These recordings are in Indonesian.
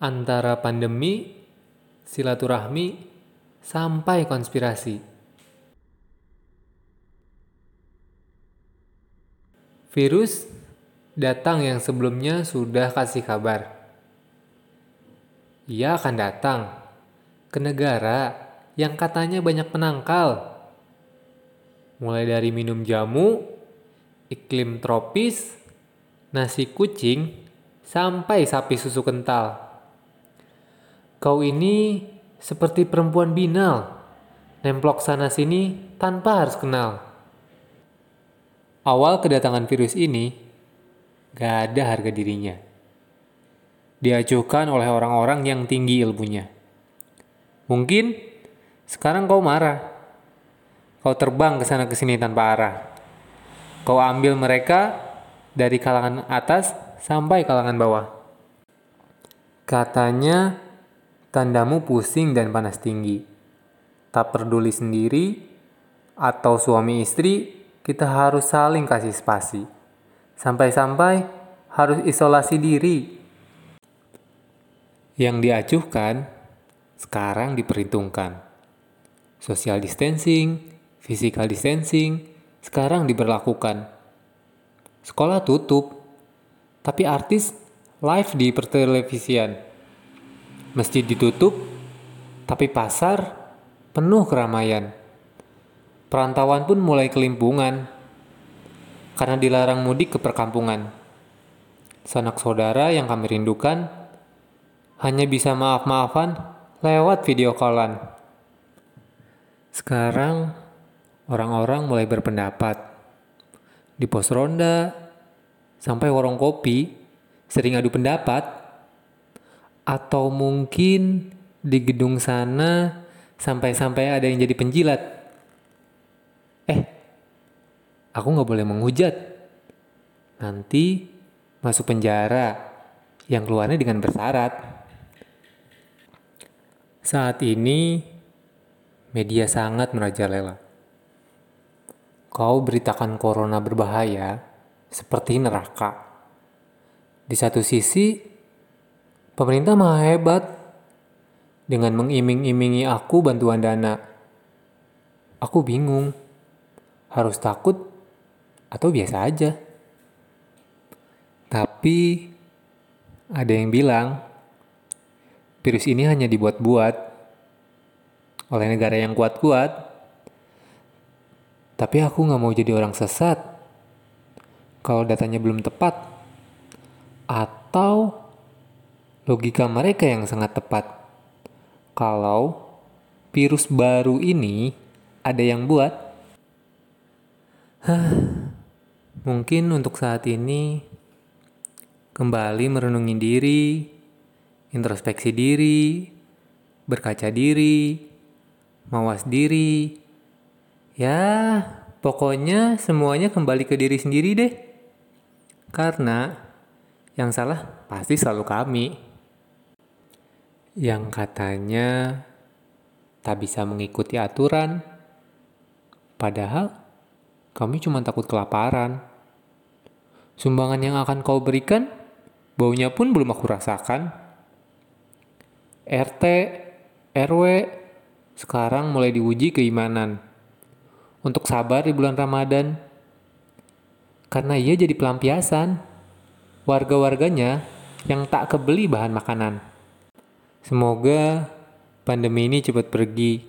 antara pandemi, silaturahmi, sampai konspirasi. Virus datang yang sebelumnya sudah kasih kabar. Ia akan datang ke negara yang katanya banyak penangkal. Mulai dari minum jamu, iklim tropis, nasi kucing, sampai sapi susu kental. Kau ini seperti perempuan binal, nemplok sana-sini tanpa harus kenal. Awal kedatangan virus ini, gak ada harga dirinya. Diajukan oleh orang-orang yang tinggi ilmunya. Mungkin sekarang kau marah. Kau terbang ke sana ke sini tanpa arah. Kau ambil mereka dari kalangan atas sampai kalangan bawah. Katanya tandamu pusing dan panas tinggi. Tak peduli sendiri atau suami istri, kita harus saling kasih spasi. Sampai-sampai harus isolasi diri. Yang diajukan sekarang diperhitungkan. Social distancing, physical distancing sekarang diberlakukan. Sekolah tutup, tapi artis live di pertelevisian. Masjid ditutup, tapi pasar penuh keramaian. Perantauan pun mulai kelimpungan karena dilarang mudik ke perkampungan. Sanak saudara yang kami rindukan hanya bisa maaf-maafan lewat video callan. Sekarang orang-orang mulai berpendapat. Di pos ronda sampai warung kopi sering adu pendapat atau mungkin di gedung sana sampai-sampai ada yang jadi penjilat. Eh, aku nggak boleh menghujat. Nanti masuk penjara yang keluarnya dengan bersyarat. Saat ini, media sangat merajalela. Kau beritakan corona berbahaya seperti neraka. Di satu sisi, pemerintah maha hebat dengan mengiming-imingi aku bantuan dana. Aku bingung, harus takut atau biasa aja. Tapi ada yang bilang virus ini hanya dibuat-buat oleh negara yang kuat-kuat. Tapi aku nggak mau jadi orang sesat kalau datanya belum tepat. Atau logika mereka yang sangat tepat. Kalau virus baru ini ada yang buat. Hah, mungkin untuk saat ini kembali merenungi diri, introspeksi diri, berkaca diri, mawas diri. Ya, pokoknya semuanya kembali ke diri sendiri deh. Karena yang salah pasti selalu kami. Yang katanya tak bisa mengikuti aturan. Padahal kami cuma takut kelaparan. Sumbangan yang akan kau berikan, baunya pun belum aku rasakan. RT, RW sekarang mulai diuji keimanan untuk sabar di bulan Ramadan. Karena ia jadi pelampiasan warga-warganya yang tak kebeli bahan makanan. Semoga pandemi ini cepat pergi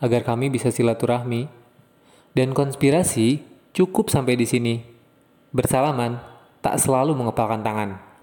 agar kami bisa silaturahmi dan konspirasi cukup sampai di sini. Bersalaman, tak selalu mengepalkan tangan.